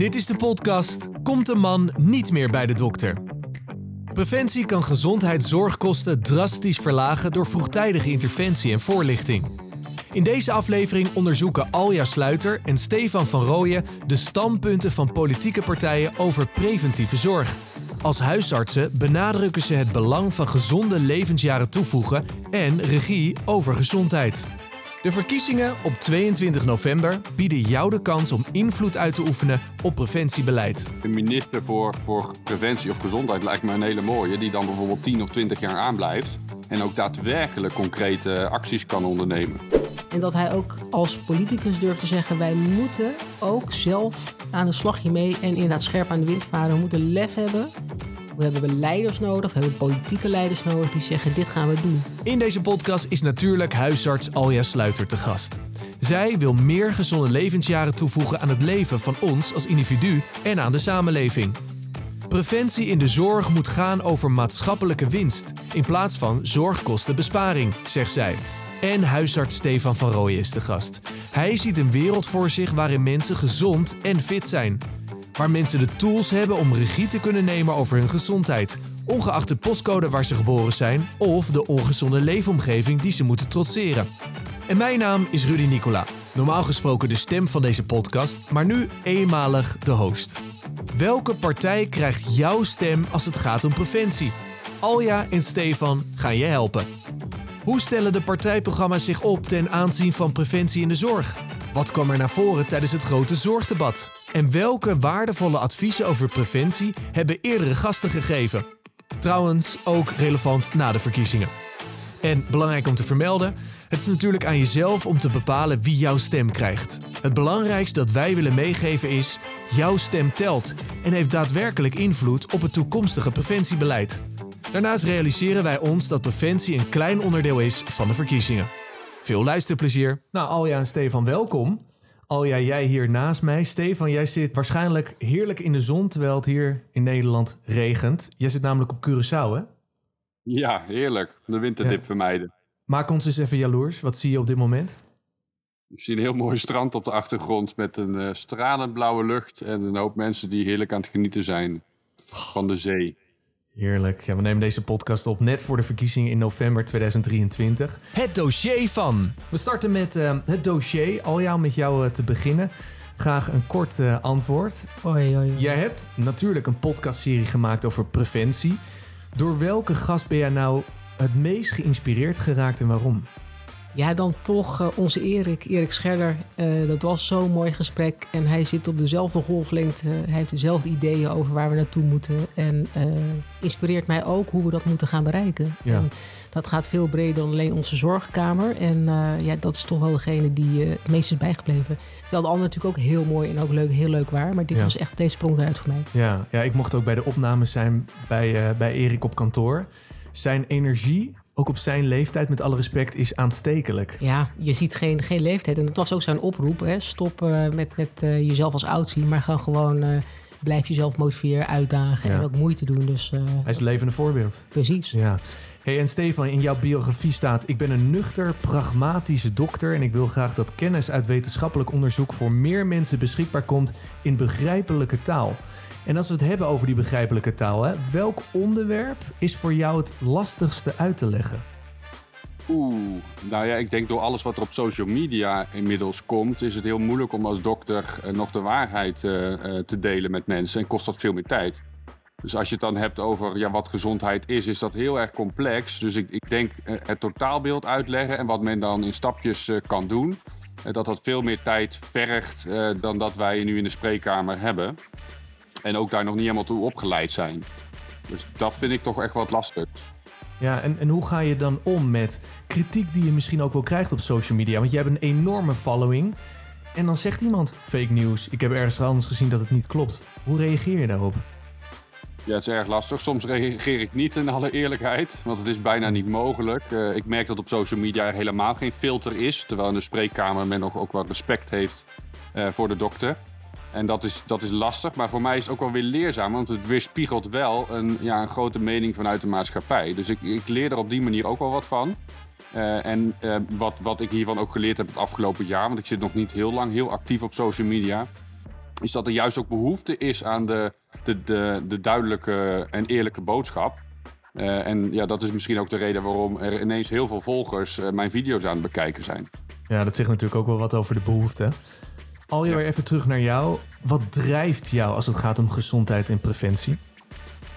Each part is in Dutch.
Dit is de podcast Komt een man niet meer bij de dokter? Preventie kan gezondheidszorgkosten drastisch verlagen door vroegtijdige interventie en voorlichting. In deze aflevering onderzoeken Alja Sluiter en Stefan van Rooyen de standpunten van politieke partijen over preventieve zorg. Als huisartsen benadrukken ze het belang van gezonde levensjaren toevoegen en regie over gezondheid. De verkiezingen op 22 november bieden jou de kans om invloed uit te oefenen op preventiebeleid. Een minister voor, voor preventie of gezondheid lijkt me een hele mooie, die dan bijvoorbeeld 10 of 20 jaar aanblijft en ook daadwerkelijk concrete acties kan ondernemen. En dat hij ook als politicus durft te zeggen: wij moeten ook zelf aan de slagje mee en inderdaad scherp aan de wind varen. We moeten lef hebben. We hebben leiders nodig, we hebben politieke leiders nodig die zeggen: dit gaan we doen. In deze podcast is natuurlijk huisarts Alja Sluiter te gast. Zij wil meer gezonde levensjaren toevoegen aan het leven van ons als individu en aan de samenleving. Preventie in de zorg moet gaan over maatschappelijke winst in plaats van zorgkostenbesparing, zegt zij. En huisarts Stefan van Rooyen is de gast. Hij ziet een wereld voor zich waarin mensen gezond en fit zijn. Waar mensen de tools hebben om regie te kunnen nemen over hun gezondheid. Ongeacht de postcode waar ze geboren zijn of de ongezonde leefomgeving die ze moeten trotseren. En mijn naam is Rudy Nicola. Normaal gesproken de stem van deze podcast, maar nu eenmalig de host. Welke partij krijgt jouw stem als het gaat om preventie? Alja en Stefan gaan je helpen. Hoe stellen de partijprogramma's zich op ten aanzien van preventie in de zorg? Wat kwam er naar voren tijdens het grote zorgdebat? En welke waardevolle adviezen over preventie hebben eerdere gasten gegeven? Trouwens, ook relevant na de verkiezingen. En belangrijk om te vermelden, het is natuurlijk aan jezelf om te bepalen wie jouw stem krijgt. Het belangrijkste dat wij willen meegeven is: jouw stem telt en heeft daadwerkelijk invloed op het toekomstige preventiebeleid. Daarnaast realiseren wij ons dat preventie een klein onderdeel is van de verkiezingen. Veel luisterplezier. Nou, Alja en Stefan, welkom. Alja, jij hier naast mij. Stefan, jij zit waarschijnlijk heerlijk in de zon terwijl het hier in Nederland regent. Jij zit namelijk op Curaçao, hè? Ja, heerlijk. De winterdip vermijden. Maak ons eens even jaloers. Wat zie je op dit moment? Ik zie een heel mooi strand op de achtergrond met een uh, stralend blauwe lucht en een hoop mensen die heerlijk aan het genieten zijn van de zee. Heerlijk. Ja, we nemen deze podcast op net voor de verkiezingen in november 2023. Het dossier van. We starten met uh, het dossier. Al jou met jou uh, te beginnen. Graag een kort uh, antwoord. Oei, oei, Jij hebt natuurlijk een podcastserie gemaakt over preventie. Door welke gast ben jij nou het meest geïnspireerd geraakt en waarom? Ja, dan toch uh, onze Erik, Erik Scherder. Uh, dat was zo'n mooi gesprek. En hij zit op dezelfde golflengte. hij heeft dezelfde ideeën over waar we naartoe moeten. En uh, inspireert mij ook hoe we dat moeten gaan bereiken. Ja. En dat gaat veel breder dan alleen onze zorgkamer. En ja, dat is toch wel degene die het meest is bijgebleven. Terwijl de anderen natuurlijk ook heel mooi en ook leuk, heel leuk waren. Maar dit Ja. was echt, deze sprong eruit voor mij. Ja, ja ik mocht ook bij de opnames zijn bij, bij Erik op kantoor. Zijn energie, ook op zijn leeftijd met alle respect, is aanstekelijk. Ja, je ziet geen, geen leeftijd. En dat was ook zijn oproep. Hè? Stop uh, met, met uh, jezelf als oud zien, maar ga gewoon... Uh, blijf jezelf motiveren, uitdagen Ja. en ook moeite doen. Dus, Hij is een levende voorbeeld. Precies. Ja. Hey, en Stefan, in jouw biografie staat: Ik ben een nuchter, pragmatische dokter en ik wil graag dat kennis uit wetenschappelijk onderzoek voor meer mensen beschikbaar komt in begrijpelijke taal. En als we het hebben over die begrijpelijke taal, hè, welk onderwerp is voor jou het lastigste uit te leggen? Oeh, nou ja, ik denk door alles wat er op social media inmiddels komt, is het heel moeilijk om als dokter uh, nog de waarheid uh, uh, te delen met mensen en kost dat veel meer tijd. Dus als je het dan hebt over ja, wat gezondheid is, is dat heel erg complex. Dus ik, ik denk het totaalbeeld uitleggen en wat men dan in stapjes kan doen, dat dat veel meer tijd vergt dan dat wij nu in de spreekkamer hebben. En ook daar nog niet helemaal toe opgeleid zijn. Dus dat vind ik toch echt wat lastig. Ja, en, en hoe ga je dan om met kritiek die je misschien ook wel krijgt op social media? Want je hebt een enorme following. En dan zegt iemand fake news. Ik heb ergens anders gezien dat het niet klopt. Hoe reageer je daarop? Ja, het is erg lastig. Soms reageer ik niet in alle eerlijkheid, want het is bijna niet mogelijk. Uh, ik merk dat op social media er helemaal geen filter is, terwijl in de spreekkamer men nog ook wat respect heeft uh, voor de dokter. En dat is, dat is lastig, maar voor mij is het ook wel weer leerzaam, want het weerspiegelt wel een, ja, een grote mening vanuit de maatschappij. Dus ik, ik leer er op die manier ook wel wat van. Uh, en uh, wat, wat ik hiervan ook geleerd heb het afgelopen jaar, want ik zit nog niet heel lang heel actief op social media, is dat er juist ook behoefte is aan de, de, de, de duidelijke en eerlijke boodschap. Uh, en ja, dat is misschien ook de reden waarom er ineens heel veel volgers mijn video's aan het bekijken zijn. Ja, dat zegt natuurlijk ook wel wat over de behoefte. Al je weer even terug naar jou. Wat drijft jou als het gaat om gezondheid en preventie?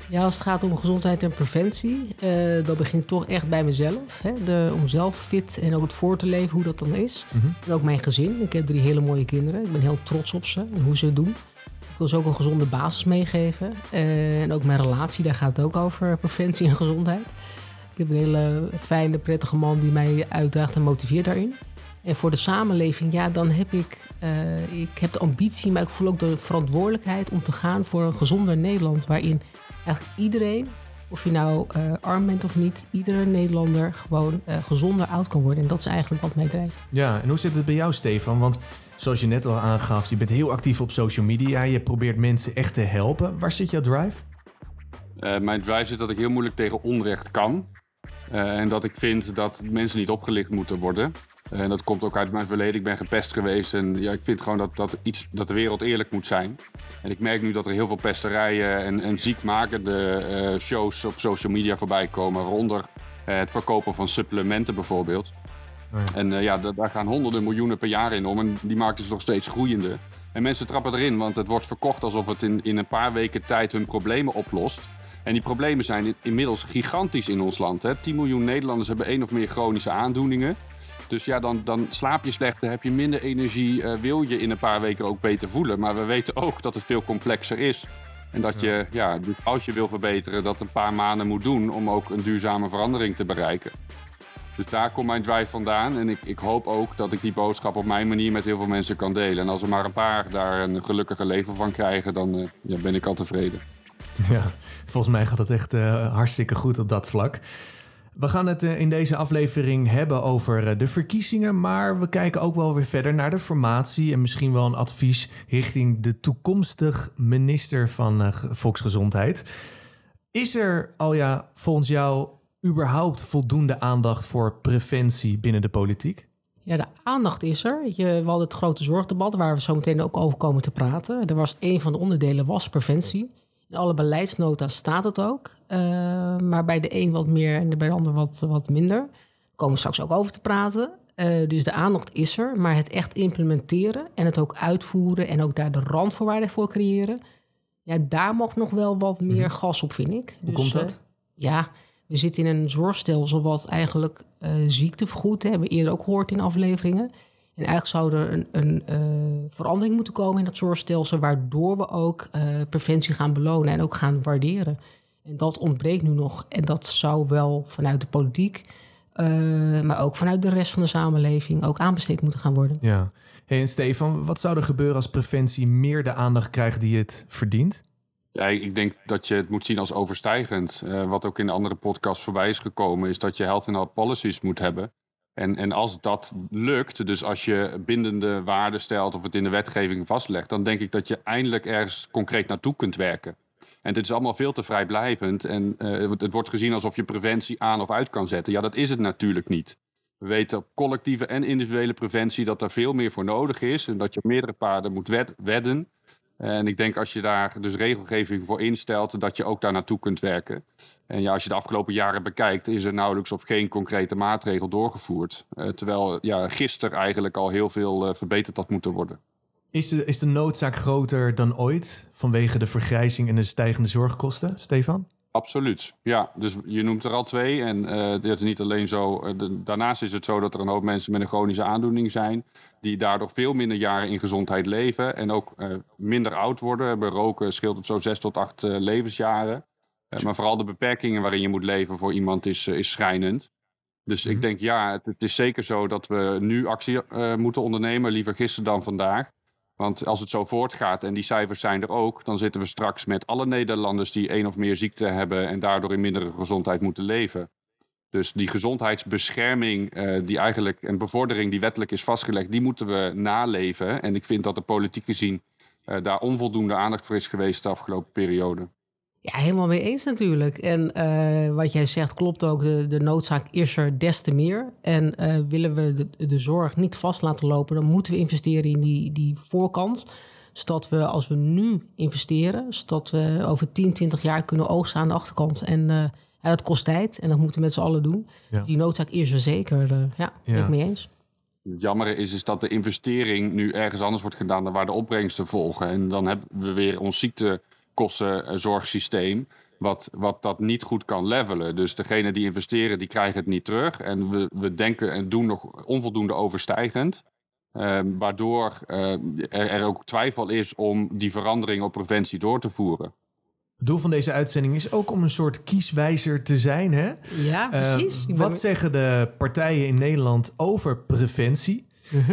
Ja, als het gaat om gezondheid en preventie, uh, dan begint toch echt bij mezelf. Hè? De, om zelf fit en ook het voor te leven, hoe dat dan is. Mm -hmm. En ook mijn gezin. Ik heb drie hele mooie kinderen. Ik ben heel trots op ze en hoe ze het doen. Ik wil ze ook een gezonde basis meegeven. Uh, en ook mijn relatie, daar gaat het ook over preventie en gezondheid. Ik heb een hele fijne, prettige man die mij uitdaagt en motiveert daarin. En voor de samenleving, ja, dan heb ik, uh, ik heb de ambitie, maar ik voel ook de verantwoordelijkheid om te gaan voor een gezonder Nederland. Waarin eigenlijk iedereen, of je nou uh, arm bent of niet, iedere Nederlander gewoon uh, gezonder oud kan worden. En dat is eigenlijk wat mij drijft. Ja, en hoe zit het bij jou, Stefan? Want zoals je net al aangaf, je bent heel actief op social media. Je probeert mensen echt te helpen. Waar zit jouw drive? Uh, mijn drive zit dat ik heel moeilijk tegen onrecht kan. En dat ik vind dat mensen niet opgelicht moeten worden. En dat komt ook uit mijn verleden. Ik ben gepest geweest. En ja, ik vind gewoon dat, dat, iets, dat de wereld eerlijk moet zijn. En ik merk nu dat er heel veel pesterijen en, en ziekmakende uh, shows op social media voorbij komen. Waaronder uh, het verkopen van supplementen bijvoorbeeld. Oh ja. En uh, ja, daar gaan honderden miljoenen per jaar in om. En die markt is nog steeds groeiende. En mensen trappen erin, want het wordt verkocht alsof het in, in een paar weken tijd hun problemen oplost. En die problemen zijn inmiddels gigantisch in ons land. Hè. 10 miljoen Nederlanders hebben één of meer chronische aandoeningen. Dus ja, dan, dan slaap je slechter, heb je minder energie, uh, wil je in een paar weken ook beter voelen. Maar we weten ook dat het veel complexer is. En dat je, ja, als je wil verbeteren, dat een paar maanden moet doen om ook een duurzame verandering te bereiken. Dus daar komt mijn drive vandaan. En ik, ik hoop ook dat ik die boodschap op mijn manier met heel veel mensen kan delen. En als er maar een paar daar een gelukkige leven van krijgen, dan uh, ja, ben ik al tevreden. Ja, volgens mij gaat het echt uh, hartstikke goed op dat vlak. We gaan het in deze aflevering hebben over de verkiezingen, maar we kijken ook wel weer verder naar de formatie en misschien wel een advies richting de toekomstig minister van Volksgezondheid. Is er, Alja, volgens jou überhaupt voldoende aandacht voor preventie binnen de politiek? Ja, de aandacht is er. Je, we hadden het grote zorgdebat waar we zo meteen ook over komen te praten. Er was een van de onderdelen was preventie. In alle beleidsnota staat het ook. Uh, maar bij de een wat meer en bij de ander wat, wat minder. Daar komen we straks ook over te praten. Uh, dus de aandacht is er, maar het echt implementeren en het ook uitvoeren en ook daar de randvoorwaarden voor creëren. Ja, daar mag nog wel wat meer gas op, vind ik. Hoe dus, komt dat? Uh, ja, we zitten in een zorgstelsel wat eigenlijk ziekte vergoedt. Hebben we eerder ook gehoord in afleveringen. En eigenlijk zou er een, een uh, verandering moeten komen in dat zorgstelsel, waardoor we ook uh, preventie gaan belonen en ook gaan waarderen. En dat ontbreekt nu nog. En dat zou wel vanuit de politiek, uh, maar ook vanuit de rest van de samenleving, ook aanbesteed moeten gaan worden. Ja. Hey, en Stefan, wat zou er gebeuren als preventie meer de aandacht krijgt die het verdient? Ja, ik denk dat je het moet zien als overstijgend. Uh, wat ook in de andere podcast voorbij is gekomen, is dat je health and health policies moet hebben. En, en als dat lukt, dus als je bindende waarden stelt of het in de wetgeving vastlegt, dan denk ik dat je eindelijk ergens concreet naartoe kunt werken. En dit is allemaal veel te vrijblijvend. En uh, het wordt gezien alsof je preventie aan of uit kan zetten. Ja, dat is het natuurlijk niet. We weten op collectieve en individuele preventie dat er veel meer voor nodig is. En dat je meerdere paarden moet wed wedden. En ik denk als je daar dus regelgeving voor instelt, dat je ook daar naartoe kunt werken. En ja, als je de afgelopen jaren bekijkt, is er nauwelijks of geen concrete maatregel doorgevoerd. Uh, terwijl ja, gisteren eigenlijk al heel veel uh, verbeterd had moeten worden. Is de, is de noodzaak groter dan ooit vanwege de vergrijzing en de stijgende zorgkosten, Stefan? Absoluut, ja. Dus je noemt er al twee. En uh, dit is niet alleen zo. De, daarnaast is het zo dat er een hoop mensen met een chronische aandoening zijn. Die daardoor veel minder jaren in gezondheid leven. En ook uh, minder oud worden. Bij roken scheelt het zo zes tot acht levensjaren. maar vooral de beperkingen waarin je moet leven voor iemand is, is schrijnend. Dus ik denk ja, het, het, is zeker zo dat we nu actie moeten ondernemen. Liever gisteren dan vandaag. Want als het zo voortgaat en die cijfers zijn er ook, dan zitten we straks met alle Nederlanders die één of meer ziekte hebben en daardoor in mindere gezondheid moeten leven. Dus die gezondheidsbescherming, uh, die eigenlijk een bevordering die wettelijk is vastgelegd, die moeten we naleven. En ik vind dat de politiek gezien uh, daar onvoldoende aandacht voor is geweest de afgelopen periode. Ja, helemaal mee eens natuurlijk. En uh, wat jij zegt klopt ook. De, de, noodzaak is er des te meer. En uh, willen we de, de, zorg niet vast laten lopen, dan moeten we investeren in die, die voorkant. Zodat we als we nu investeren, zodat we over 10, 20 jaar kunnen oogsten aan de achterkant. En uh, ja, dat kost tijd en dat moeten we met z'n allen doen. Ja. Die noodzaak is er zeker. Uh, ja, ben ik mee eens. Het jammer is, is dat de investering nu ergens anders wordt gedaan dan waar de opbrengsten volgen. En dan hebben we weer ons ziektezorgsysteem wat, wat dat niet goed kan levelen. Dus degene die investeren, die krijgen het niet terug. En we, we denken en doen nog onvoldoende overstijgend. Ehm, waardoor uh, er, er, ook twijfel is om die verandering op preventie door te voeren. Het doel van deze uitzending is ook om een soort kieswijzer te zijn. Hè? Ja, precies. Uh, wat zeggen de partijen in Nederland over preventie? Uh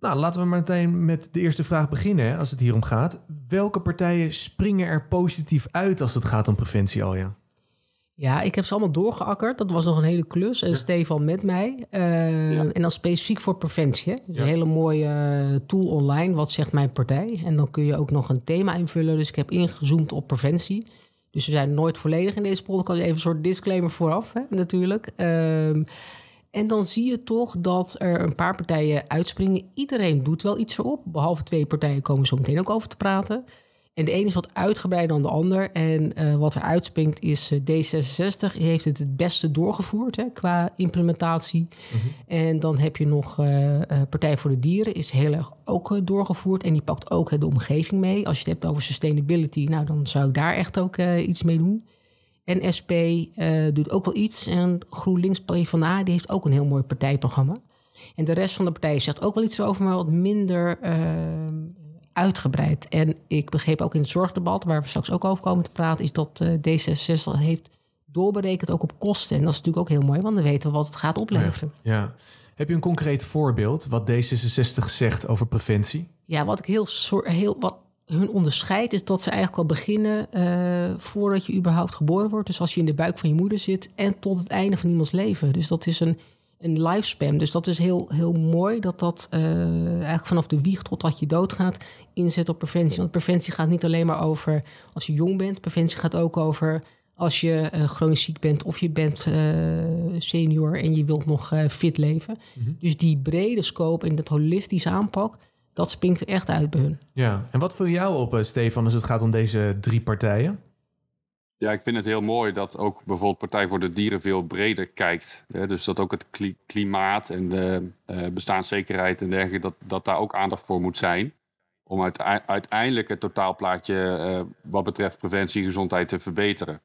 nou, laten we maar meteen met de eerste vraag beginnen, als het hier om gaat. Welke partijen springen er positief uit als het gaat om preventie, Alja? Ja, ik heb ze allemaal doorgeakkerd. Dat was nog een hele klus. En Stefan met mij. Uh, En dan specifiek voor preventie. Dus een hele mooie eh, tool online. Wat zegt mijn partij? En dan kun je ook nog een thema invullen. Dus ik heb ingezoomd op preventie. Dus we zijn nooit volledig in deze podcast. Even een soort disclaimer vooraf, hè, natuurlijk. Uh, en dan zie je toch dat er een paar partijen uitspringen. Iedereen doet wel iets erop. Behalve twee partijen komen zo meteen ook over te praten. En de ene is wat uitgebreider dan de ander. En uh, wat er uitspringt is uh, D66 die heeft het het beste doorgevoerd hè, qua implementatie. Mhm. En dan heb je nog uh, Partij voor de Dieren, is heel erg ook doorgevoerd. En die pakt ook de omgeving mee. Als je het hebt over sustainability, nou dan zou ik daar echt ook iets mee doen. En SP uh, doet ook wel iets. En GroenLinks PvdA die heeft ook een heel mooi partijprogramma. En de rest van de partijen zegt ook wel iets over, maar wat minder uh, uitgebreid. En ik begreep ook in het zorgdebat, waar we straks ook over komen te praten, is dat uh, D66 heeft doorberekend ook op kosten. En dat is natuurlijk ook heel mooi, want dan weten we wat het gaat opleveren. Ja, ja. Heb je een concreet voorbeeld wat D66 zegt over preventie? Ja, wat ik heel, heel wat hun onderscheid is dat ze eigenlijk al beginnen uh, voordat je überhaupt geboren wordt. Dus als je in de buik van je moeder zit en tot het einde van iemands leven. Dus dat is een, een lifespan. Dus dat is heel, heel mooi dat dat uh, eigenlijk vanaf de wieg totdat je doodgaat inzet op preventie. Want preventie gaat niet alleen maar over als je jong bent. Preventie gaat ook over als je uh, chronisch ziek bent of je bent senior en je wilt nog fit leven. Mm -hmm. Dus die brede scope en dat holistische aanpak dat springt er echt uit bij hun. Ja, en wat viel jou op, eh, Stefan, als het gaat om deze drie partijen? Ja, ik vind het heel mooi dat ook bijvoorbeeld Partij voor de Dieren veel breder kijkt. Dus dat ook het klimaat en de uh, bestaanszekerheid en dergelijke, dat, dat daar ook aandacht voor moet zijn. Om uiteindelijk het totaalplaatje uh, wat betreft preventie en gezondheid te verbeteren.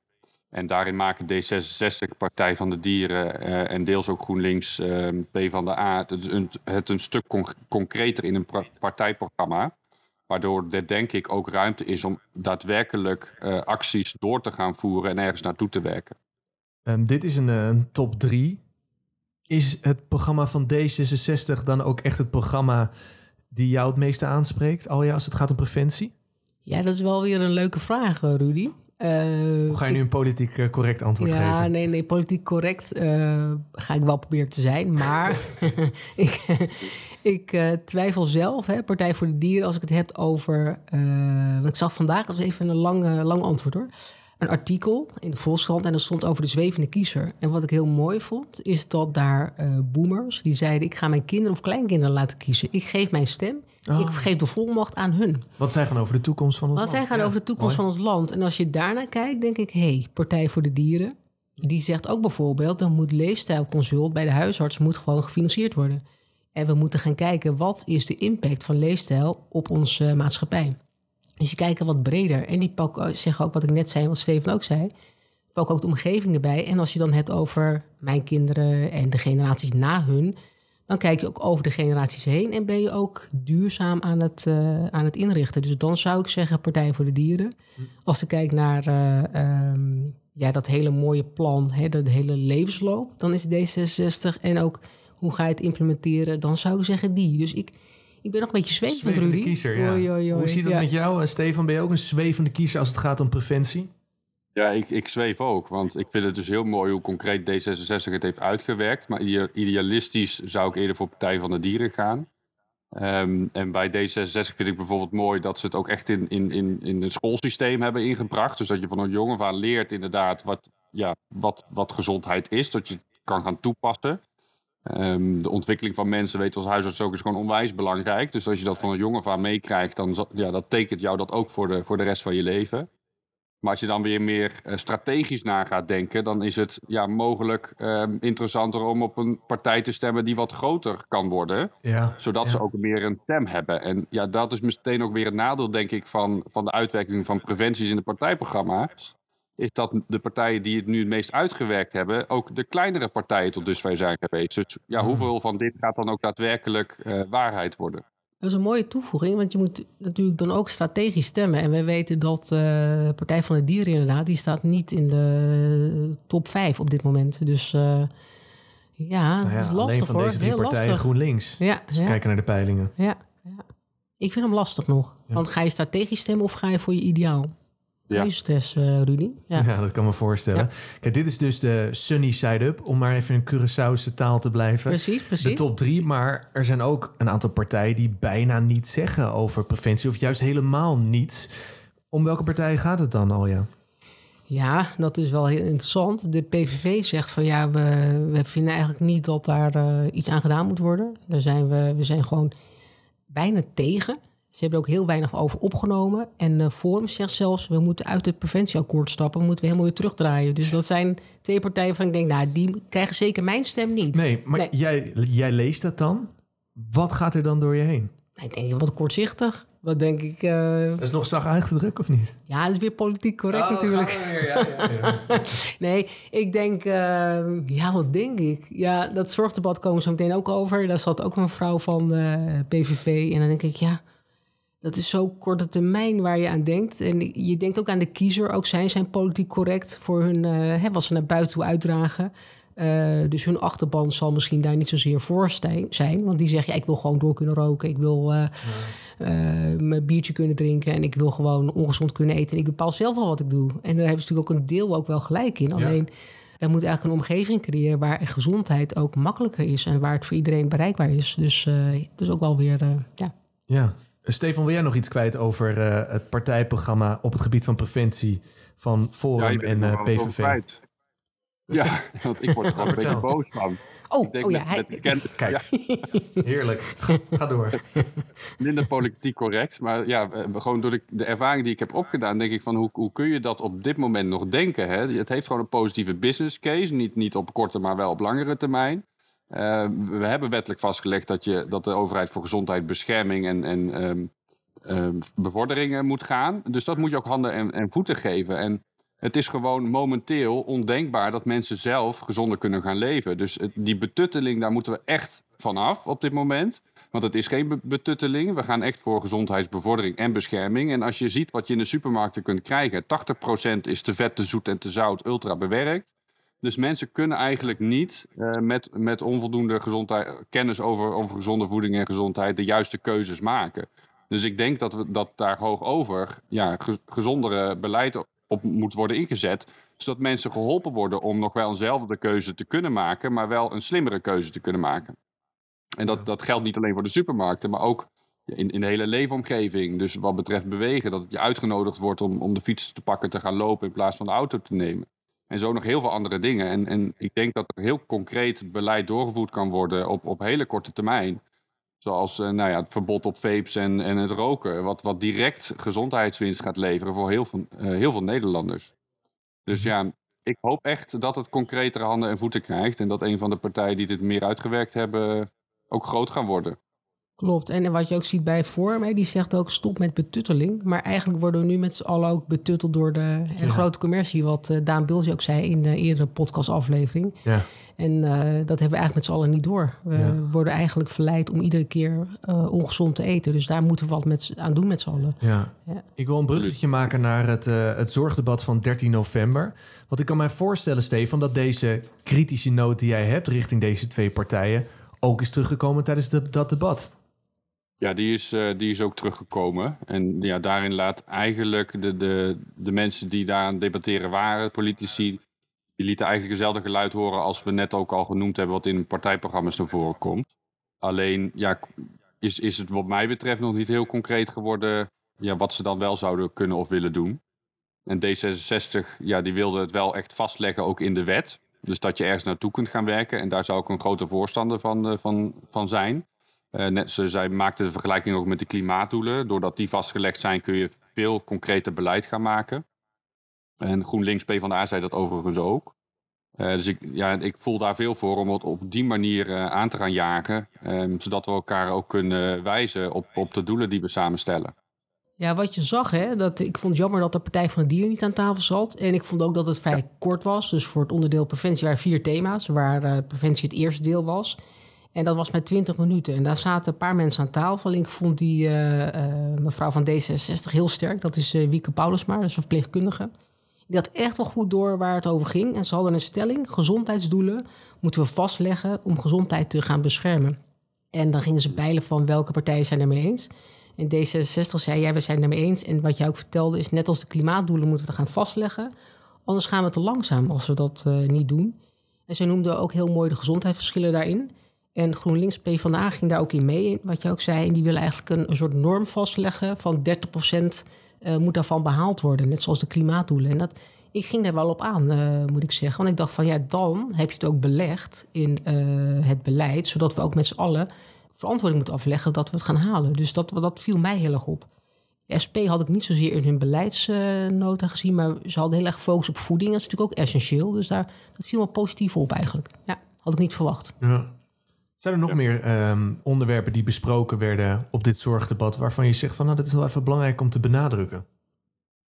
En daarin maken D66, Partij van de Dieren uh, en deels ook GroenLinks, uh, P van de A, het een, het een stuk con concreter in een partijprogramma. Waardoor er denk ik ook ruimte is om daadwerkelijk uh, acties door te gaan voeren en ergens naartoe te werken. Um, dit is een, een top 3. Is het programma van D66 dan ook echt het programma die jou het meeste aanspreekt, Alja, als het gaat om preventie? Ja, dat is wel weer een leuke vraag, Rudy. Hoe ga je nu een politiek uh, correct antwoord ja, geven? Ja, nee, nee, politiek correct uh, ga ik wel proberen te zijn. Maar ik, ik twijfel zelf, hè, Partij voor de Dieren, als ik het heb over... ik zag vandaag, dat was even een lang, lang antwoord hoor een artikel in de Volkskrant en dat stond over de zwevende kiezer. En wat ik heel mooi vond, is dat daar boomers die zeiden: Ik ga mijn kinderen of kleinkinderen laten kiezen. Ik geef mijn stem. Oh. Ik geef de volmacht aan hun. Wat zij gaan over de toekomst van ons wat land. Wat zij gaan ja, over de toekomst mooi. van ons land. En als je daarnaar kijkt, denk ik: hé, hey, Partij voor de Dieren. Die zegt ook bijvoorbeeld: dan moet leefstijlconsult bij de huisarts moet gewoon gefinancierd worden. En we moeten gaan kijken wat is de impact van leefstijl op onze uh, maatschappij. Dus je kijkt wat breder. En die pak, zeggen ook wat ik net zei, wat Steven ook zei. Pak ook de omgeving erbij. En als je dan hebt over mijn kinderen en de generaties na hun. Dan kijk je ook over de generaties heen. En ben je ook duurzaam aan het, uh, aan het inrichten. Dus dan zou ik zeggen Partij voor de Dieren. Als je kijkt naar uh, um, ja, dat hele mooie plan, hè, dat hele levensloop. Dan is D66. En ook hoe ga je het implementeren. Dan zou ik zeggen die. Dus ik... Ik ben nog een beetje zwevend, Rudy. Kiezer, ja. Oei, oei, oei. Hoe ziet het ja. met jou, Stefan? Ben je ook een zwevende kiezer als het gaat om preventie? Ja, ik, ik zweef ook. Want ik vind het dus heel mooi hoe concreet D66 het heeft uitgewerkt. Maar idealistisch zou ik eerder voor Partij van de Dieren gaan. Um, en bij D66 vind ik bijvoorbeeld mooi dat ze het ook echt in, in, in, in het schoolsysteem hebben ingebracht. Dus dat je van een jongen af leert inderdaad wat, ja, wat, wat gezondheid is. Dat je het kan gaan toepassen. Ehm, de ontwikkeling van mensen, weet als huisarts ook, is gewoon onwijs belangrijk. Dus als je dat van een jonge af meekrijgt, dan ja, dat tekent jou dat ook voor de, voor de rest van je leven. Maar als je dan weer meer uh, strategisch na gaat denken, dan is het ja, mogelijk uh, interessanter om op een partij te stemmen die wat groter kan worden. Ja, zodat ja. ze ook meer een stem hebben. En ja, dat is meteen ook weer het nadeel, denk ik, van, van de uitwerking van preventies in de partijprogramma's. Is dat de partijen die het nu het meest uitgewerkt hebben, ook de kleinere partijen tot dusver zijn geweest. Dus ja, hoeveel van dit gaat dan ook daadwerkelijk uh, waarheid worden? Dat is een mooie toevoeging, want je moet natuurlijk dan ook strategisch stemmen. En wij weten dat de uh, Partij van de Dieren inderdaad, die staat niet in de top 5 op dit moment. Dus uh, ja, nou het is lastig alleen van hoor. deze drie Heel partijen lastig. GroenLinks. Ja, we kijken naar de peilingen. Ja, ja. Ik vind hem lastig nog. Want ga je strategisch stemmen of ga je voor je ideaal? Ja. Keuzestress, uh, Rudy. Ja. Ja. dat kan me voorstellen. Ja. Kijk, dit is dus de sunny side up, om maar even in Curaçaose taal te blijven. Precies, De precies. top drie, maar er zijn ook een aantal partijen die bijna niets zeggen over preventie, of juist helemaal niets. Om welke partijen gaat het dan al, ja? Ja, dat is wel heel interessant. De PVV zegt van ja, we, we vinden eigenlijk niet dat daar uh, iets aan gedaan moet worden. Daar zijn we, we zijn gewoon bijna tegen. Ze hebben er ook heel weinig over opgenomen. En uh, Forum zegt zelfs, we moeten uit het preventieakkoord stappen. We moeten we helemaal weer terugdraaien. Dus dat zijn twee partijen van ik denk, nou, die krijgen zeker mijn stem niet. Nee, maar Nee. Jij, jij leest dat dan. Wat gaat er dan door je heen? Ik denk, wat kortzichtig. Wat denk ik... uh, Dat is nog zacht uitgedrukt of niet? ja, dat is weer politiek correct Oh, natuurlijk. gaan we weer, ja, ja, ja. Nee, ik denk, uh, ja, wat denk ik? Ja, dat zorgdebat komen we zo meteen ook over. Daar zat ook een vrouw van uh, PVV. En dan denk ik, ja, dat is zo korte termijn waar je aan denkt. En je denkt ook aan de kiezer. Ook zij zijn politiek correct voor hun, uh, hè, wat ze naar buiten toe uitdragen. Uh, dus hun achterban zal misschien daar niet zozeer voor zijn. Want die zeggen, ja, ik wil gewoon door kunnen roken. Ik wil uh, uh, mijn biertje kunnen drinken. En ik wil gewoon ongezond kunnen eten. En ik bepaal zelf wel wat ik doe. En daar hebben ze natuurlijk ook een deel ook wel gelijk in. Alleen, ja. wij moeten eigenlijk een omgeving creëren... waar gezondheid ook makkelijker is. En waar het voor iedereen bereikbaar is. Dus het is ook wel weer, ja... Ja. Stefan, wil jij nog iets kwijt over uh, het partijprogramma op het gebied van preventie van Forum ja, en uh, PVV? Ja, want ik word er gewoon een beetje boos van. Oh, ik denk oh ja, met, met Kijk, ja. heerlijk. Ga, ga, door. Minder politiek correct, maar ja, gewoon door de, de, ervaring die ik heb opgedaan, denk ik van hoe, hoe kun je dat op dit moment nog denken? Hè? Het heeft gewoon een positieve business case, niet, niet op korte, maar wel op langere termijn. Uh, we hebben wettelijk vastgelegd dat, je, dat de overheid voor gezondheid, bescherming en, en um, um, bevordering moet gaan. Dus dat moet je ook handen en, en voeten geven. En het is gewoon momenteel ondenkbaar dat mensen zelf gezonder kunnen gaan leven. Dus die betutteling, daar moeten we echt vanaf op dit moment. Want het is geen betutteling. We gaan echt voor gezondheidsbevordering en bescherming. En als je ziet wat je in de supermarkten kunt krijgen... 80% is te vet, te zoet en te zout, ultra bewerkt. Dus mensen kunnen eigenlijk niet uh, met, met onvoldoende gezondheid, kennis over, over gezonde voeding en gezondheid de juiste keuzes maken. Dus ik denk dat, we, dat daar hoog over ja, gezondere beleid op moet worden ingezet. Zodat mensen geholpen worden om nog wel eenzelfde keuze te kunnen maken, maar wel een slimmere keuze te kunnen maken. En dat, dat geldt niet alleen voor de supermarkten, maar ook in, in de hele leefomgeving. Dus wat betreft bewegen, dat je uitgenodigd wordt om, om de fiets te pakken, te gaan lopen in plaats van de auto te nemen. En zo nog heel veel andere dingen. En, en ik denk dat er heel concreet beleid doorgevoerd kan worden op, op hele korte termijn. Zoals uh, nou ja, het verbod op vapes en, en het roken. Wat, wat direct gezondheidswinst gaat leveren voor heel veel, uh, heel veel Nederlanders. Dus ja, ik hoop echt dat het concretere handen en voeten krijgt. En dat een van de partijen die dit meer uitgewerkt hebben ook groot gaan worden. Klopt. En wat je ook ziet bij Vorm, die zegt ook stop met betutteling. Maar eigenlijk worden we nu met z'n allen ook betutteld door de ja. grote commercie. Wat uh, Daan Bilsje ook zei in de eerdere podcastaflevering. Ja. En uh, dat hebben we eigenlijk met z'n allen niet door. We ja. worden eigenlijk verleid om iedere keer uh, ongezond te eten. Dus daar moeten we wat met, aan doen met z'n allen. Ja. ja. Ik wil een bruggetje maken naar het, uh, het zorgdebat van 13 november. Want ik kan mij voorstellen, Stefan, dat deze kritische noot die jij hebt richting deze twee partijen ook is teruggekomen tijdens de, dat debat. Ja, die is, uh, die is ook teruggekomen. En ja, daarin laat eigenlijk de, de, de mensen die daar aan debatteren waren, politici, die lieten eigenlijk hetzelfde geluid horen als we net ook al genoemd hebben, wat in partijprogramma's naar voren komt. Alleen ja, is, is het wat mij betreft nog niet heel concreet geworden ja, wat ze dan wel zouden kunnen of willen doen. En D66, ja, die wilde het wel echt vastleggen, ook in de wet. Dus dat je ergens naartoe kunt gaan werken. En daar zou ik een grote voorstander van, van, van zijn. Net zoals zij maakte de vergelijking ook met de klimaatdoelen. Doordat die vastgelegd zijn kun je veel concreter beleid gaan maken. En GroenLinks PvdA zei dat overigens ook. Uh, dus ik, ja, ik voel daar veel voor om het op die manier uh, aan te gaan jagen. Um, zodat we elkaar ook kunnen wijzen op, op de doelen die we samenstellen. Ja, wat je zag, hè, dat, ik vond het jammer dat de Partij van het Dier niet aan tafel zat. En ik vond ook dat het vrij ja. kort was. Dus voor het onderdeel preventie waren vier thema's, waar uh, preventie het eerste deel was. En dat was met 20 minuten. En daar zaten een paar mensen aan tafel. En ik vond die mevrouw van D66 heel sterk. Dat is Wieke Paulusma, dat is een verpleegkundige. Die had echt wel goed door waar het over ging. En ze hadden een stelling: gezondheidsdoelen moeten we vastleggen om gezondheid te gaan beschermen. En dan gingen ze peilen van welke partijen zijn ermee eens. En D66 zei, ja, we zijn ermee eens. En wat jij ook vertelde is, net als de klimaatdoelen moeten we dat gaan vastleggen. Anders gaan we te langzaam als we dat niet doen. En ze noemden ook heel mooi de gezondheidsverschillen daarin. En GroenLinks PvdA ging daar ook in mee, wat je ook zei. En die willen eigenlijk een, soort norm vastleggen van 30% uh, moet daarvan behaald worden. Net zoals de klimaatdoelen. En dat, ik ging daar wel op aan, uh, moet ik zeggen. Want ik dacht van ja, dan heb je het ook belegd in uh, het beleid. Zodat we ook met z'n allen verantwoording moeten afleggen dat we het gaan halen. Dus dat, dat viel mij heel erg op. SP had ik niet zozeer in hun beleidsnota gezien, maar ze hadden heel erg gefocust op voeding. Dat is natuurlijk ook essentieel. Dus daar, dat viel me positief op eigenlijk. Ja, had ik niet verwacht. Ja. Zijn er nog ja. meer um, onderwerpen die besproken werden op dit zorgdebat waarvan je zegt van nou, dat is wel even belangrijk om te benadrukken?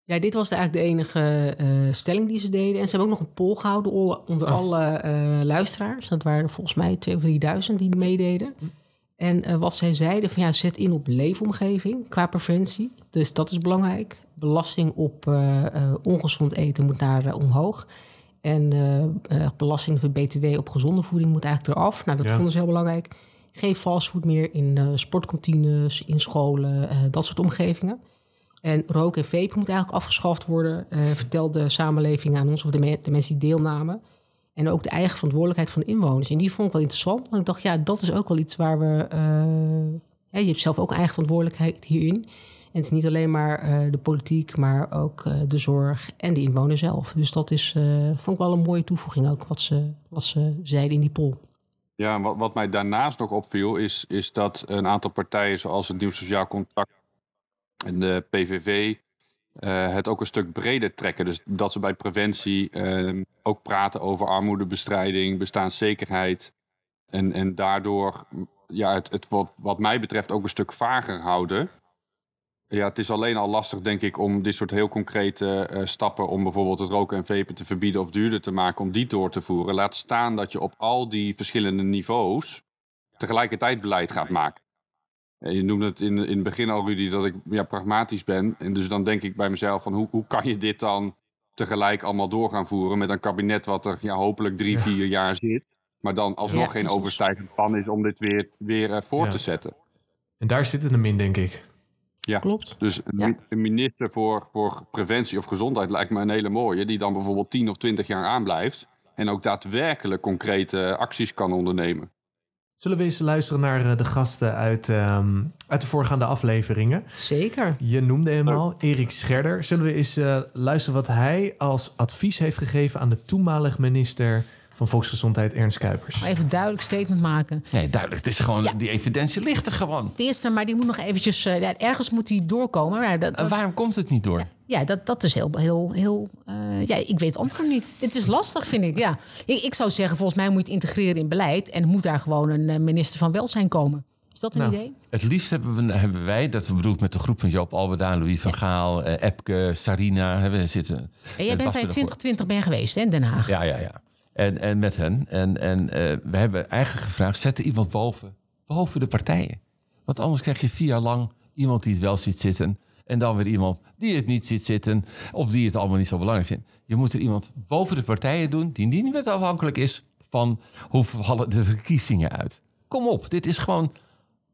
Ja, dit was eigenlijk de enige uh, stelling die ze deden. En ze hebben ook nog een poll gehouden onder oh. alle uh, luisteraars. Dat waren volgens mij 2.000 of 3.000 die meededen. En uh, wat zij zeiden van ja, zet in op leefomgeving qua preventie. Dus dat is belangrijk. Belasting op ongezond eten moet naar omhoog. En uh, belasting voor BTW op gezonde voeding moet eigenlijk eraf. Nou, dat ja. vonden ze heel belangrijk. Geen fastfood meer in uh, sportkantines, in scholen, dat soort omgevingen. En rook en vape moet eigenlijk afgeschaft worden, vertelde de samenleving aan ons, of de, me de, mensen die deelnamen. En ook de eigen verantwoordelijkheid van de inwoners. En die vond ik wel interessant, want ik dacht, ja, dat is ook wel iets waar we... Je hebt zelf ook eigen verantwoordelijkheid hierin. En het is niet alleen maar uh, de politiek, maar ook uh, de zorg en de inwoner zelf. Dus dat is, uh, vond ik wel een mooie toevoeging ook, wat ze, wat ze zeiden in die poll. Ja, wat, wat mij daarnaast nog opviel, is, is dat een aantal partijen zoals het Nieuw Sociaal Contact en de PVV het ook een stuk breder trekken. Dus dat ze bij preventie ook praten over armoedebestrijding, bestaanszekerheid. En, en daardoor ja, het, het wat, wat mij betreft ook een stuk vager houden. Ja, het is alleen al lastig, denk ik, om dit soort heel concrete uh, stappen om bijvoorbeeld het roken en vapen te verbieden of duurder te maken, om die door te voeren. Laat staan dat je op al die verschillende niveaus tegelijkertijd beleid gaat maken. En je noemde het in, in het begin al, Rudy, dat ik ja, pragmatisch ben. En dus dan denk ik bij mezelf van hoe, hoe kan je dit dan tegelijk allemaal door gaan voeren met een kabinet wat er ja, hopelijk drie, ja. vier jaar zit. Maar dan alsnog ja, geen overstijgend plan is om dit weer, weer uh, voor te zetten. En daar zit het hem in, denk ik. Ja, klopt. Dus een ja. minister voor, voor preventie of gezondheid lijkt me een hele mooie, die dan bijvoorbeeld 10 of 20 jaar aanblijft en ook daadwerkelijk concrete acties kan ondernemen. Zullen we eens luisteren naar de gasten uit, um, uit de voorgaande afleveringen? Zeker. Je noemde hem al, Erik Scherder. Zullen we eens uh, luisteren wat hij als advies heeft gegeven aan de toenmalig minister van Volksgezondheid Ernst Kuipers. Even duidelijk statement maken. Nee, duidelijk. Het is gewoon, ja. die evidentie ligt er gewoon. De eerste, maar die moet nog eventjes, uh, ja, ergens moet die doorkomen. Maar dat, dat, waarom komt het niet door? Ja, ja dat, dat is heel, heel, heel uh, ja, ik weet het antwoord niet. Het is lastig, vind ik, ja. Ik, ik, zou zeggen, volgens mij moet je het integreren in beleid... en moet daar gewoon een minister van Welzijn komen. Is dat een nou, idee? Het liefst hebben, we, hebben wij, dat we bedoeld met de groep van Joop Albeda, Louis van Gaal, uh, Epke, Sarina, hebben zitten. En jij bent bij 2020 ben geweest, hè, in Den Haag? Ja, ja, ja. En, en met hen. En, en uh, we hebben eigenlijk gevraagd: zet er iemand boven, boven de partijen. Want anders krijg je vier jaar lang iemand die het wel ziet zitten. En dan weer iemand die het niet ziet zitten. Of die het allemaal niet zo belangrijk vindt. Je moet er iemand boven de partijen doen. die niet meer afhankelijk is van hoe vallen de verkiezingen uit. Kom op, dit is gewoon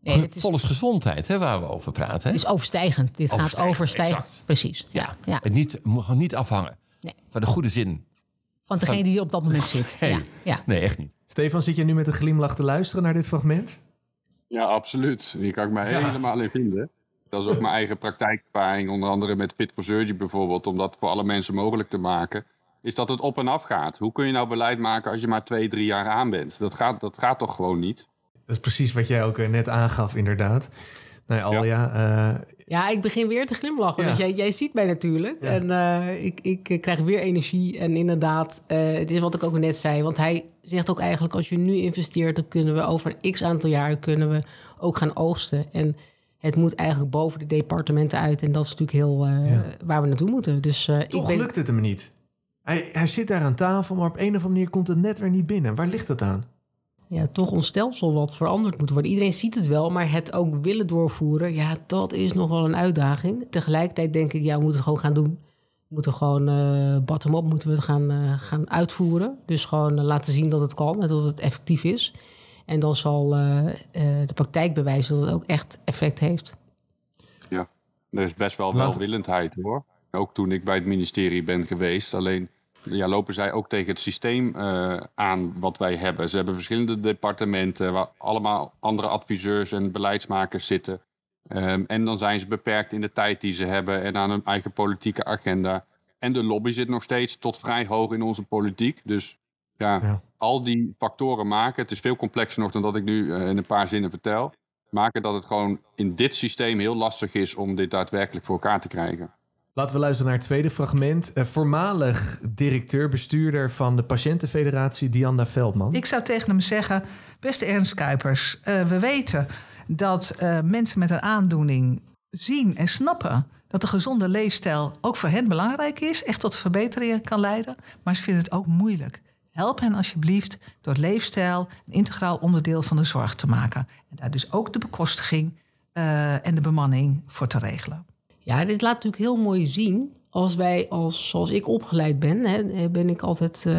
Nee, het is... volksgezondheid hè, waar we over praten. Het is overstijgend. Dit gaat overstijgen. Exact. Precies. Ja. ja. Het niet, moet niet afhangen nee. van de goede zin van degene die op dat moment zit. Nee, ja, ja. nee echt niet. Stefan, zit je nu met een glimlach te luisteren naar dit fragment? Ja, absoluut. Hier kan ik me ja. helemaal in vinden. Dat is ook mijn eigen praktijkervaring, onder andere met Fit for Surgery bijvoorbeeld, om dat voor alle mensen mogelijk te maken. is dat het op en af gaat. Hoe kun je nou beleid maken als je maar twee, drie jaar aan bent? Dat gaat, dat gaat toch gewoon niet? Dat is precies wat jij ook eh, net aangaf, inderdaad. Nou ja, Alja, ja. ja, ik begin weer te glimlachen. Ja. jij, jij ziet mij natuurlijk. En uh, ik, ik krijg weer energie. En inderdaad, uh, het is wat ik ook net zei. Want hij zegt ook eigenlijk, als je nu investeert... dan kunnen we over een x aantal jaren kunnen we ook gaan oogsten. En het moet eigenlijk boven de departementen uit. En dat is natuurlijk heel uh, waar we naartoe moeten. Dus, Toch ik ben... lukt het hem niet. Hij, hij zit daar aan tafel, maar op een of andere manier komt het net weer niet binnen. Waar ligt het aan? Ja, toch ons stelsel wat veranderd moet worden. Iedereen ziet het wel, maar het ook willen doorvoeren, ja, dat is nog wel een uitdaging. Tegelijkertijd denk ik, ja, we moeten het gewoon gaan doen. We moeten gewoon uh, bottom-up moeten we het gaan, uh, gaan uitvoeren. Dus gewoon uh, laten zien dat het kan en dat het effectief is. En dan zal de praktijk bewijzen dat het ook echt effect heeft. Ja, er is best wel welwillendheid hoor. Ook toen ik bij het ministerie ben geweest. Alleen ja, lopen zij ook tegen het systeem uh, aan wat wij hebben. Ze hebben verschillende departementen waar allemaal andere adviseurs en beleidsmakers zitten. Um, en dan zijn ze beperkt in de tijd die ze hebben en aan hun eigen politieke agenda. En de lobby zit nog steeds tot vrij hoog in onze politiek. Dus ja, ja. al die factoren maken, het is veel complexer nog dan dat ik nu uh, in een paar zinnen vertel, maken dat het gewoon in dit systeem heel lastig is om dit daadwerkelijk voor elkaar te krijgen. Laten we luisteren naar het tweede fragment. Uh, voormalig directeur, bestuurder van de Patiëntenfederatie, Diana Veldman. Ik zou tegen hem zeggen, beste Ernst Kuipers, uh, we weten dat uh, mensen met een aandoening zien en snappen dat een gezonde leefstijl ook voor hen belangrijk is, echt tot verbeteringen kan leiden, maar ze vinden het ook moeilijk. Help hen alsjeblieft door leefstijl een integraal onderdeel van de zorg te maken. En daar dus ook de bekostiging en de bemanning voor te regelen. Ja, dit laat natuurlijk heel mooi zien. Als wij, als, zoals ik opgeleid ben, hè, ben ik altijd, uh,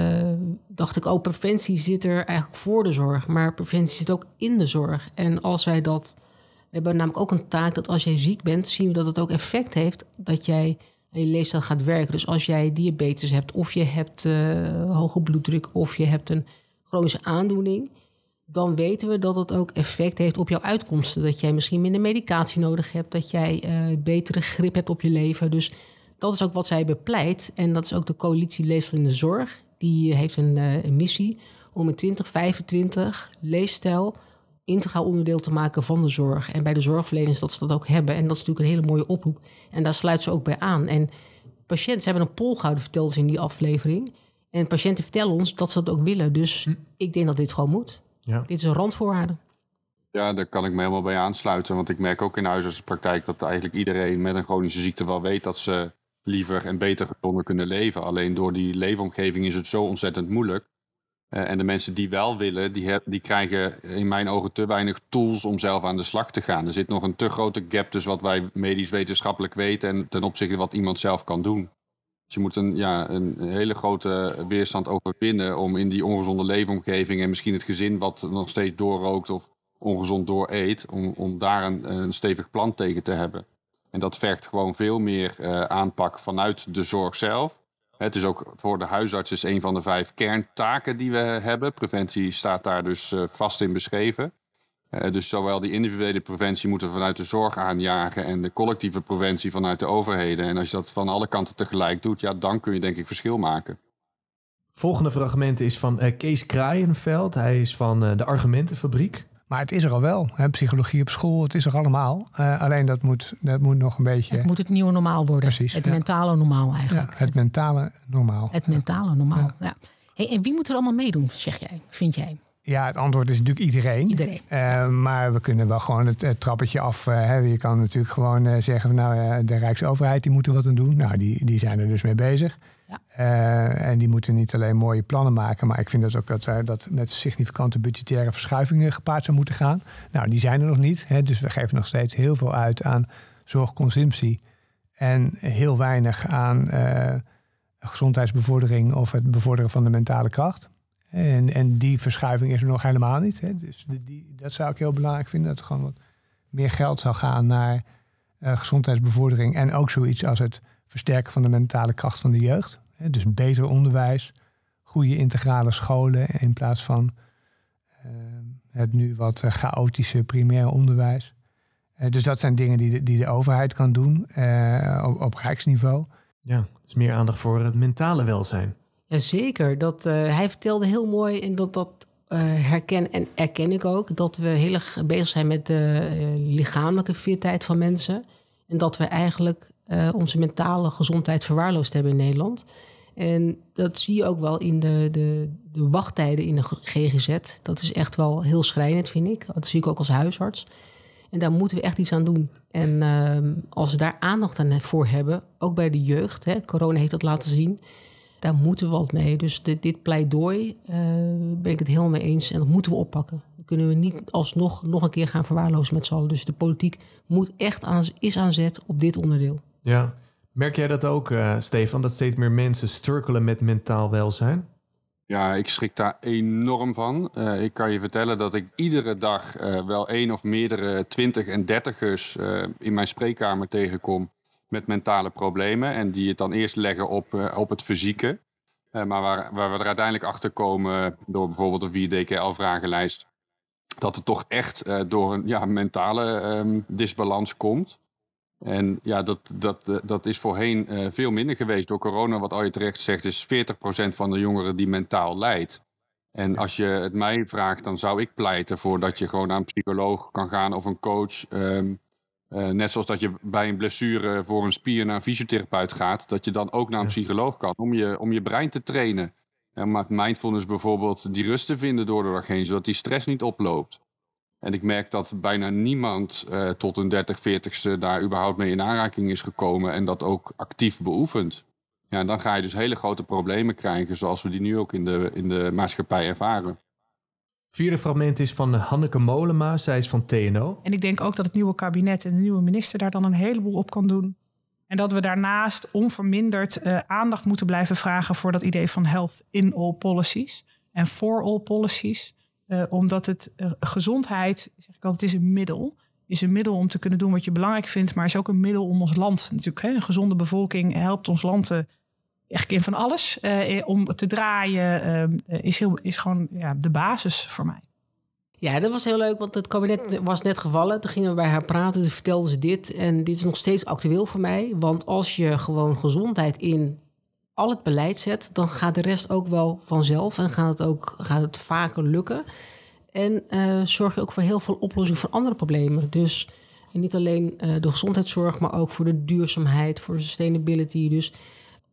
dacht ik, oh, preventie zit er eigenlijk voor de zorg. Maar preventie zit ook in de zorg. En als wij dat, we hebben namelijk ook een taak dat als jij ziek bent, zien we dat het ook effect heeft dat jij aan je leefstijl gaat werken. Dus als jij diabetes hebt, of je hebt uh, hoge bloeddruk, of je hebt een chronische aandoening dan weten we dat het ook effect heeft op jouw uitkomsten. Dat jij misschien minder medicatie nodig hebt, dat jij uh, betere grip hebt op je leven. Dus dat is ook wat zij bepleit. En dat is ook de coalitie Leefstijl in de Zorg. Die heeft een, uh, een missie om in 2025 leefstijl integraal onderdeel te maken van de zorg. En bij de zorgverleners dat ze dat ook hebben. En dat is natuurlijk een hele mooie oproep. En daar sluit ze ook bij aan. En patiënten, ze hebben een poll gehouden, vertelden ze in die aflevering. En patiënten vertellen ons dat ze dat ook willen. Dus hm. ik denk dat dit gewoon moet. Ja. Dit is een randvoorwaarde. Ja, daar kan ik me helemaal bij aansluiten. Want ik merk ook in de huisartsenpraktijk dat eigenlijk iedereen met een chronische ziekte wel weet dat ze liever en beter gezonder kunnen leven. Alleen door die leefomgeving is het zo ontzettend moeilijk. Uh, en de mensen die wel willen, die, die krijgen in mijn ogen te weinig tools om zelf aan de slag te gaan. Er zit nog een te grote gap tussen wat wij medisch wetenschappelijk weten en ten opzichte van wat iemand zelf kan doen. Dus je moet een, ja, een hele grote weerstand overwinnen om in die ongezonde leefomgeving en misschien het gezin wat nog steeds doorrookt of ongezond dooreet, om, om daar een, stevig plan tegen te hebben. En dat vergt gewoon veel meer uh, aanpak vanuit de zorg zelf. Het is ook voor de huisarts is een van de vijf kerntaken die we hebben. Preventie staat daar dus uh, vast in beschreven. Uh, dus zowel die individuele preventie moeten we vanuit de zorg aanjagen en de collectieve preventie vanuit de overheden. En als je dat van alle kanten tegelijk doet, ja, dan kun je denk ik verschil maken. Volgende fragment is van uh, Kees Kraaienveld. Hij is van uh, de Argumentenfabriek. Maar het is er al wel. Hè? Psychologie op school, het is er allemaal. alleen dat moet, dat moet nog een beetje... Het moet het nieuwe normaal worden. Precies. Het mentale normaal eigenlijk. Ja, het, mentale normaal. Het mentale normaal, ja. ja. Hey, en wie moet er allemaal meedoen, zeg jij, vind jij? Ja, het antwoord is natuurlijk iedereen. Iedereen. Uh, maar we kunnen wel gewoon het, het trappetje af. Uh, hè. Je kan natuurlijk gewoon uh, zeggen, nou, de Rijksoverheid die moet er wat aan doen. Nou, die, die zijn er dus mee bezig. Ja. en die moeten niet alleen mooie plannen maken, maar ik vind dat ook dat, dat met significante budgettaire verschuivingen gepaard zou moeten gaan. Nou, die zijn er nog niet. Hè. Dus we geven nog steeds heel veel uit aan zorgconsumptie en heel weinig aan gezondheidsbevordering of het bevorderen van de mentale kracht. En, en die verschuiving is er nog helemaal niet. Hè. Dus die, dat zou ik heel belangrijk vinden. Dat er gewoon wat meer geld zou gaan naar uh, gezondheidsbevordering. En ook zoiets als het versterken van de mentale kracht van de jeugd. Hè. Dus beter onderwijs, goede integrale scholen in plaats van uh, het nu wat uh, chaotische primaire onderwijs. dus dat zijn dingen die de, die de overheid kan doen op, op rijksniveau. Ja, dus meer aandacht voor het mentale welzijn. Jazeker. Dat, uh, hij vertelde heel mooi en dat, dat uh, herken en erken ik ook. Dat we heel erg bezig zijn met de uh, lichamelijke fitheid van mensen. En dat we eigenlijk onze mentale gezondheid verwaarloosd hebben in Nederland. En dat zie je ook wel in de, de, de wachttijden in de GGZ. Dat is echt wel heel schrijnend, vind ik. Dat zie ik ook als huisarts. En daar moeten we echt iets aan doen. En uh, als we daar aandacht aan voor hebben, ook bij de jeugd, hè, corona heeft dat laten zien, daar moeten we wat mee. Dus dit, dit pleidooi uh, ben ik het helemaal mee eens en dat moeten we oppakken. Dan kunnen we niet alsnog nog een keer gaan verwaarlozen met z'n allen. Dus de politiek moet echt aan, is aan zet op dit onderdeel. Ja, merk jij dat ook, uh, Stefan, dat steeds meer mensen strukkelen met mentaal welzijn? Ja, ik schrik daar enorm van. Uh, ik kan je vertellen dat ik iedere dag uh, wel één of meerdere twintig en dertigers uh, in mijn spreekkamer tegenkom met mentale problemen. En die het dan eerst leggen op, op het fysieke. maar waar, waar we er uiteindelijk achter komen door bijvoorbeeld een 4DKL-vragenlijst. Dat het toch echt door een ja, mentale um, disbalans komt. En ja, dat, dat, eh, dat is voorheen veel minder geweest. Door corona, wat al je terecht zegt, is 40% van de jongeren die mentaal lijdt. En als je het mij vraagt, dan zou ik pleiten voor dat je gewoon naar een psycholoog kan gaan of een coach. Um, uh, net zoals dat je bij een blessure voor een spier naar een fysiotherapeut gaat, dat je dan ook naar een psycholoog kan om je, om je brein te trainen. En maar mindfulness bijvoorbeeld die rust te vinden door de dag heen, zodat die stress niet oploopt. En ik merk dat bijna niemand uh, tot een 30, 40ste daar überhaupt mee in aanraking is gekomen en dat ook actief beoefent. Ja, dan ga je dus hele grote problemen krijgen, zoals we die nu ook in de, in de maatschappij ervaren. Vierde fragment is van Hanneke Molenma, zij is van TNO. En ik denk ook dat het nieuwe kabinet en de nieuwe minister daar dan een heleboel op kan doen. En dat we daarnaast onverminderd uh, aandacht moeten blijven vragen voor dat idee van health in all policies en for all policies. Uh, omdat het uh, gezondheid, zeg ik altijd, is een middel. Is een middel om te kunnen doen wat je belangrijk vindt, maar is ook een middel om ons land natuurlijk. Hè, een gezonde bevolking helpt ons land uh, echt in van alles. om te draaien is, heel, is gewoon ja, de basis voor mij. Ja, dat was heel leuk, want het kabinet was net gevallen. Toen gingen we bij haar praten, toen vertelde ze dit. En dit is nog steeds actueel voor mij. Want als je gewoon gezondheid in al het beleid zet, dan gaat de rest ook wel vanzelf en gaat het ook gaat het vaker lukken. En zorg je ook voor heel veel oplossingen van andere problemen. Dus niet alleen de gezondheidszorg, maar ook voor de duurzaamheid, voor de sustainability. Dus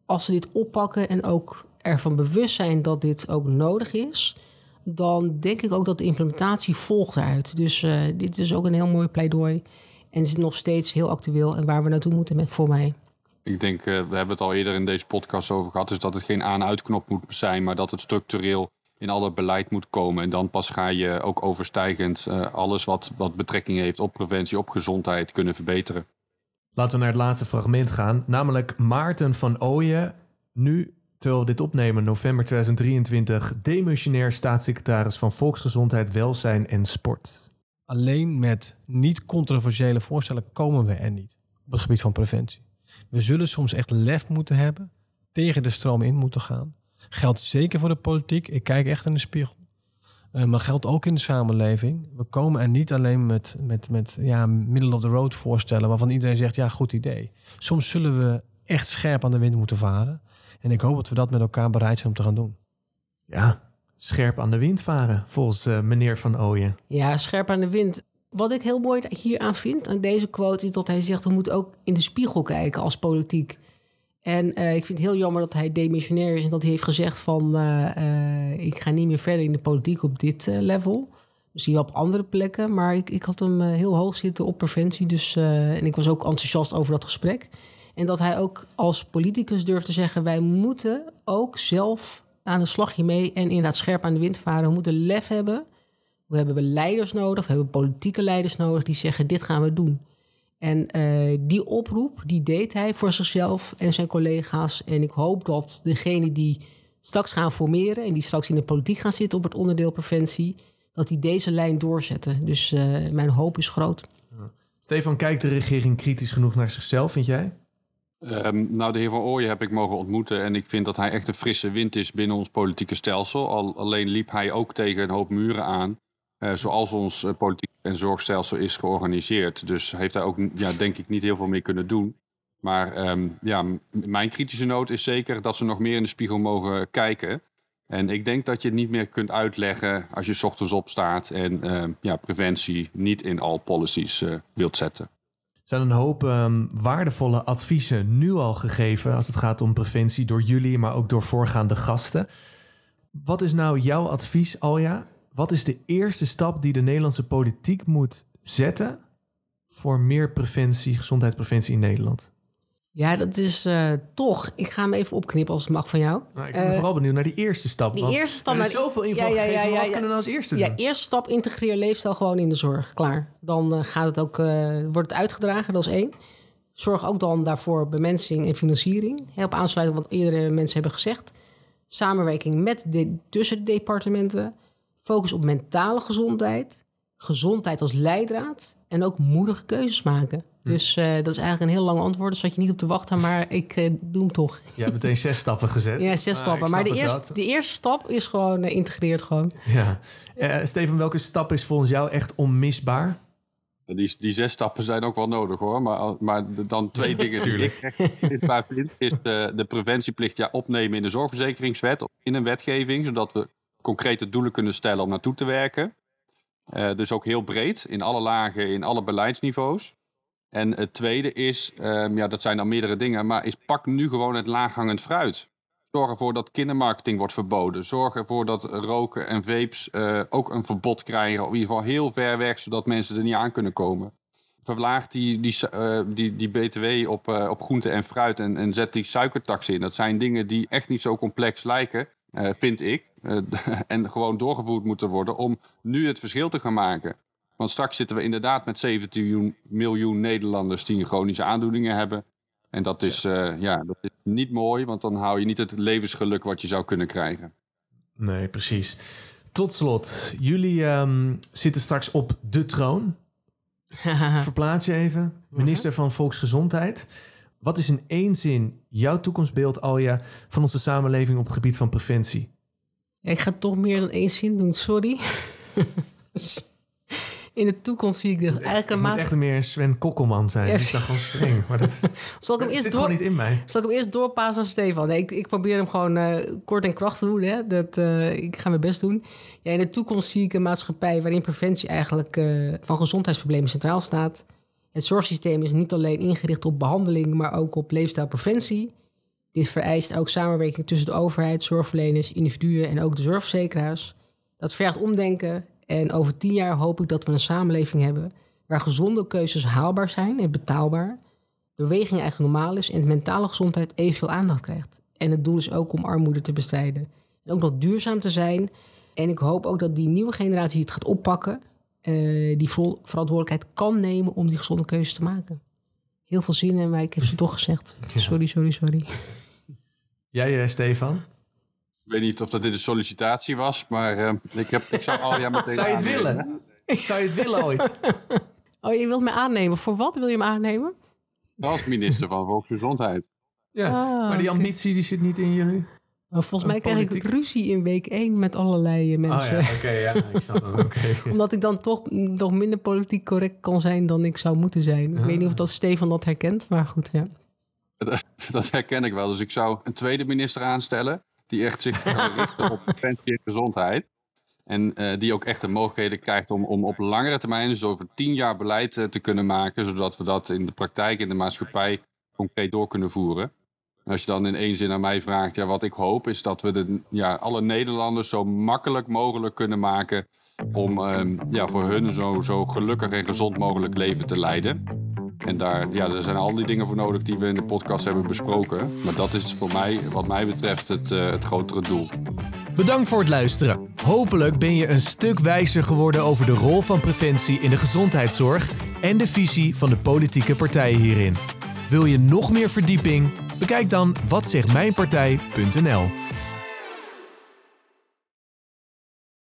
als ze dit oppakken en ook ervan bewust zijn dat dit ook nodig is, dan denk ik ook dat de implementatie volgt uit. Dus uh, dit is ook een heel mooi pleidooi. En het is nog steeds heel actueel en waar we naartoe moeten met voor mij. Ik denk, uh, we hebben het al eerder in deze podcast over gehad, dus dat het geen aan-uitknop moet zijn, maar dat het structureel in alle beleid moet komen. En dan pas ga je ook overstijgend uh, alles wat, wat betrekking heeft op preventie, op gezondheid kunnen verbeteren. Laten we naar het laatste fragment gaan, namelijk Maarten van Ooyen, nu, terwijl we dit opnemen, november 2023, demissionair staatssecretaris van Volksgezondheid, Welzijn en Sport. Alleen met niet controversiële voorstellen komen we er niet op het gebied van preventie. We zullen soms echt lef moeten hebben, tegen de stroom in moeten gaan. Geldt zeker voor de politiek. Ik kijk echt in de spiegel. Uh, maar geldt ook in de samenleving. We komen er niet alleen met, met, met ja, middle of the road voorstellen waarvan iedereen zegt ja, goed idee. Soms zullen we echt scherp aan de wind moeten varen. En ik hoop dat we dat met elkaar bereid zijn om te gaan doen. Ja, scherp aan de wind varen, volgens uh, meneer Van Ooyen. Ja, scherp aan de wind. Wat ik heel mooi hier aan vind, aan deze quote, is dat hij zegt: we moeten ook in de spiegel kijken als politiek. En uh, ik vind het heel jammer dat hij demissionair is en dat hij heeft gezegd van uh, uh, ik ga niet meer verder in de politiek op dit level. Misschien wel op andere plekken, maar ik, ik had hem heel hoog zitten op preventie. Dus, en ik was ook enthousiast over dat gesprek. En dat hij ook als politicus durft te zeggen: wij moeten ook zelf aan de slag hiermee en inderdaad scherp aan de wind varen. We moeten lef hebben. We hebben leiders nodig, we hebben politieke leiders nodig die zeggen: dit gaan we doen. En uh, die oproep, die deed hij voor zichzelf en zijn collega's. En ik hoop dat degene die straks gaan formeren... en die straks in de politiek gaan zitten op het onderdeel preventie... dat die deze lijn doorzetten. Dus uh, mijn hoop is groot. Ja. Stefan, kijkt de regering kritisch genoeg naar zichzelf, vind jij? Um, nou, de heer Van Ooyen heb ik mogen ontmoeten... en ik vind dat hij echt een frisse wind is binnen ons politieke stelsel. Al, alleen liep hij ook tegen een hoop muren aan... Uh, zoals ons uh, politiek en zorgstelsel is georganiseerd. Dus heeft hij ook, ja, denk ik, niet heel veel meer kunnen doen. Maar ehm, ja, mijn kritische noot is zeker dat ze nog meer in de spiegel mogen kijken. En ik denk dat je het niet meer kunt uitleggen als je ochtends opstaat en ehm, ja, preventie niet in all policies eh, wilt zetten. Er zijn een hoop ehm, waardevolle adviezen nu al gegeven als het gaat om preventie door jullie, maar ook door voorgaande gasten. Wat is nou jouw advies, Alja? Wat is de eerste stap die de Nederlandse politiek moet zetten voor meer preventie, gezondheidspreventie in Nederland? Ja, dat is eh, toch. Ik ga hem even opknippen als het mag van jou. Nou, ik ben Eh, vooral benieuwd naar die eerste stap. die eerste stap Er is zoveel info Ja, ja, gegeven, ja, ja, wat ja. kunnen we nou als eerste Ja, doen? eerste stap, integreer leefstijl gewoon in de zorg. Klaar. Dan eh, gaat het ook, wordt het uitgedragen, dat is één. Zorg ook dan daarvoor bemensing en financiering. Hè, op aansluiting wat eerdere mensen hebben gezegd. Samenwerking met de, tussen de departementen. Focus op mentale gezondheid. Gezondheid als leidraad. En ook moedige keuzes maken. Hm. Dus eh, dat is eigenlijk een heel lang antwoord. Daar zat je niet op te wachten, maar ik eh, doe hem toch. Je hebt meteen zes stappen gezet. Ja, zes ik stappen. Maar de eerste, de eerste stap is gewoon eh, integreerd gewoon. Ja. Eh, Steven, welke stap is volgens jou echt onmisbaar? Die, die zes stappen zijn ook wel nodig hoor. Maar, maar dan twee dingen die ik vind. Is de, de preventieplicht ja, opnemen in de zorgverzekeringswet. Of in een wetgeving. Zodat we concrete doelen kunnen stellen om naartoe te werken. Eh, dus ook heel breed. In alle lagen, in alle beleidsniveaus. En het tweede is, ehm, ja dat zijn dan meerdere dingen. Maar is pak nu gewoon het laaghangend fruit. Zorg ervoor dat kindermarketing wordt verboden. Zorg ervoor dat roken en vapes eh, ook een verbod krijgen. Of in ieder geval heel ver weg, zodat mensen er niet aan kunnen komen. Verlaag die, die, eh, die, die btw op, op groente en fruit en, en zet die suikertax in. Dat zijn dingen die echt niet zo complex lijken, eh, vind ik. Eh, en gewoon doorgevoerd moeten worden om nu het verschil te gaan maken. Want straks zitten we inderdaad met 17 miljoen, Nederlanders die chronische aandoeningen hebben. En dat is, eh, ja, dat is niet mooi, want dan hou je niet het levensgeluk wat je zou kunnen krijgen. Nee, precies. Tot slot, jullie ehm, zitten straks op de troon. Verplaats je even. Minister van Volksgezondheid. Wat is in één zin jouw toekomstbeeld, Alja, van onze samenleving op het gebied van preventie? Ja, ik ga toch meer dan één zin doen, sorry. In de toekomst zie ik de, eigenlijk Ik een moet echt meer Sven Kokkelman zijn. Die is dan gewoon streng. Maar dat, Zal ik hem dat eerst zit door... gewoon niet in mij. Zal ik hem eerst doorpassen aan Stefan? Nee, ik, ik probeer hem gewoon eh, kort en krachtig te doen. Hè? Dat, eh, ik ga mijn best doen. Ja, in de toekomst zie ik een maatschappij waarin preventie eigenlijk eh, van gezondheidsproblemen centraal staat. Het zorgsysteem is niet alleen ingericht op behandeling, maar ook op leefstijlpreventie. Dit vereist ook samenwerking tussen de overheid, zorgverleners, individuen en ook de zorgverzekeraars. Dat vergt omdenken en over tien jaar hoop ik dat we een samenleving hebben waar gezonde keuzes haalbaar zijn en betaalbaar beweging eigenlijk normaal is en de mentale gezondheid evenveel aandacht krijgt. En het doel is ook om armoede te bestrijden. En ook nog duurzaam te zijn. En ik hoop ook dat die nieuwe generatie het gaat oppakken. Eh, die vol verantwoordelijkheid kan nemen om die gezonde keuzes te maken. Heel veel zin in, maar ik heb ze toch gezegd. Sorry, sorry, sorry. Jij, eh, Stefan? Ik weet niet of dat dit een sollicitatie was, maar eh, ik, heb, ik zou al ja meteen Zou je het aannemen. willen? Zou je het willen ooit? Oh, je wilt me aannemen. Voor wat wil je me aannemen? Als minister van Volksgezondheid. Ja, Ah, maar die ambitie die zit niet in jullie. Volgens mij krijg ik ruzie in week 1 met allerlei eh, mensen. Oh ja, oké, ja. Ik snap. Omdat ik dan toch nog minder politiek correct kan zijn dan ik zou moeten zijn. Ik weet niet of dat Stefan dat herkent, maar goed, ja. Dat herken ik wel. Dus ik zou een tweede minister aanstellen. Die echt zich richten op preventie en gezondheid. En eh, die ook echt de mogelijkheden krijgt om, om op langere termijn, dus over tien jaar beleid eh, te kunnen maken. Zodat we dat in de praktijk, in de maatschappij, concreet door kunnen voeren. Als je dan in één zin aan mij vraagt, ja, wat ik hoop is dat we de, ja, alle Nederlanders zo makkelijk mogelijk kunnen maken om ehm, ja, voor hun zo, zo gelukkig en gezond mogelijk leven te leiden. En daar, ja, er zijn al die dingen voor nodig die we in de podcast hebben besproken. Maar dat is voor mij, wat mij betreft, het, eh, het grotere doel. Bedankt voor het luisteren. Hopelijk ben je een stuk wijzer geworden over de rol van preventie in de gezondheidszorg en de visie van de politieke partijen hierin. Wil je nog meer verdieping? Bekijk dan watzegtmijnpartij.nl.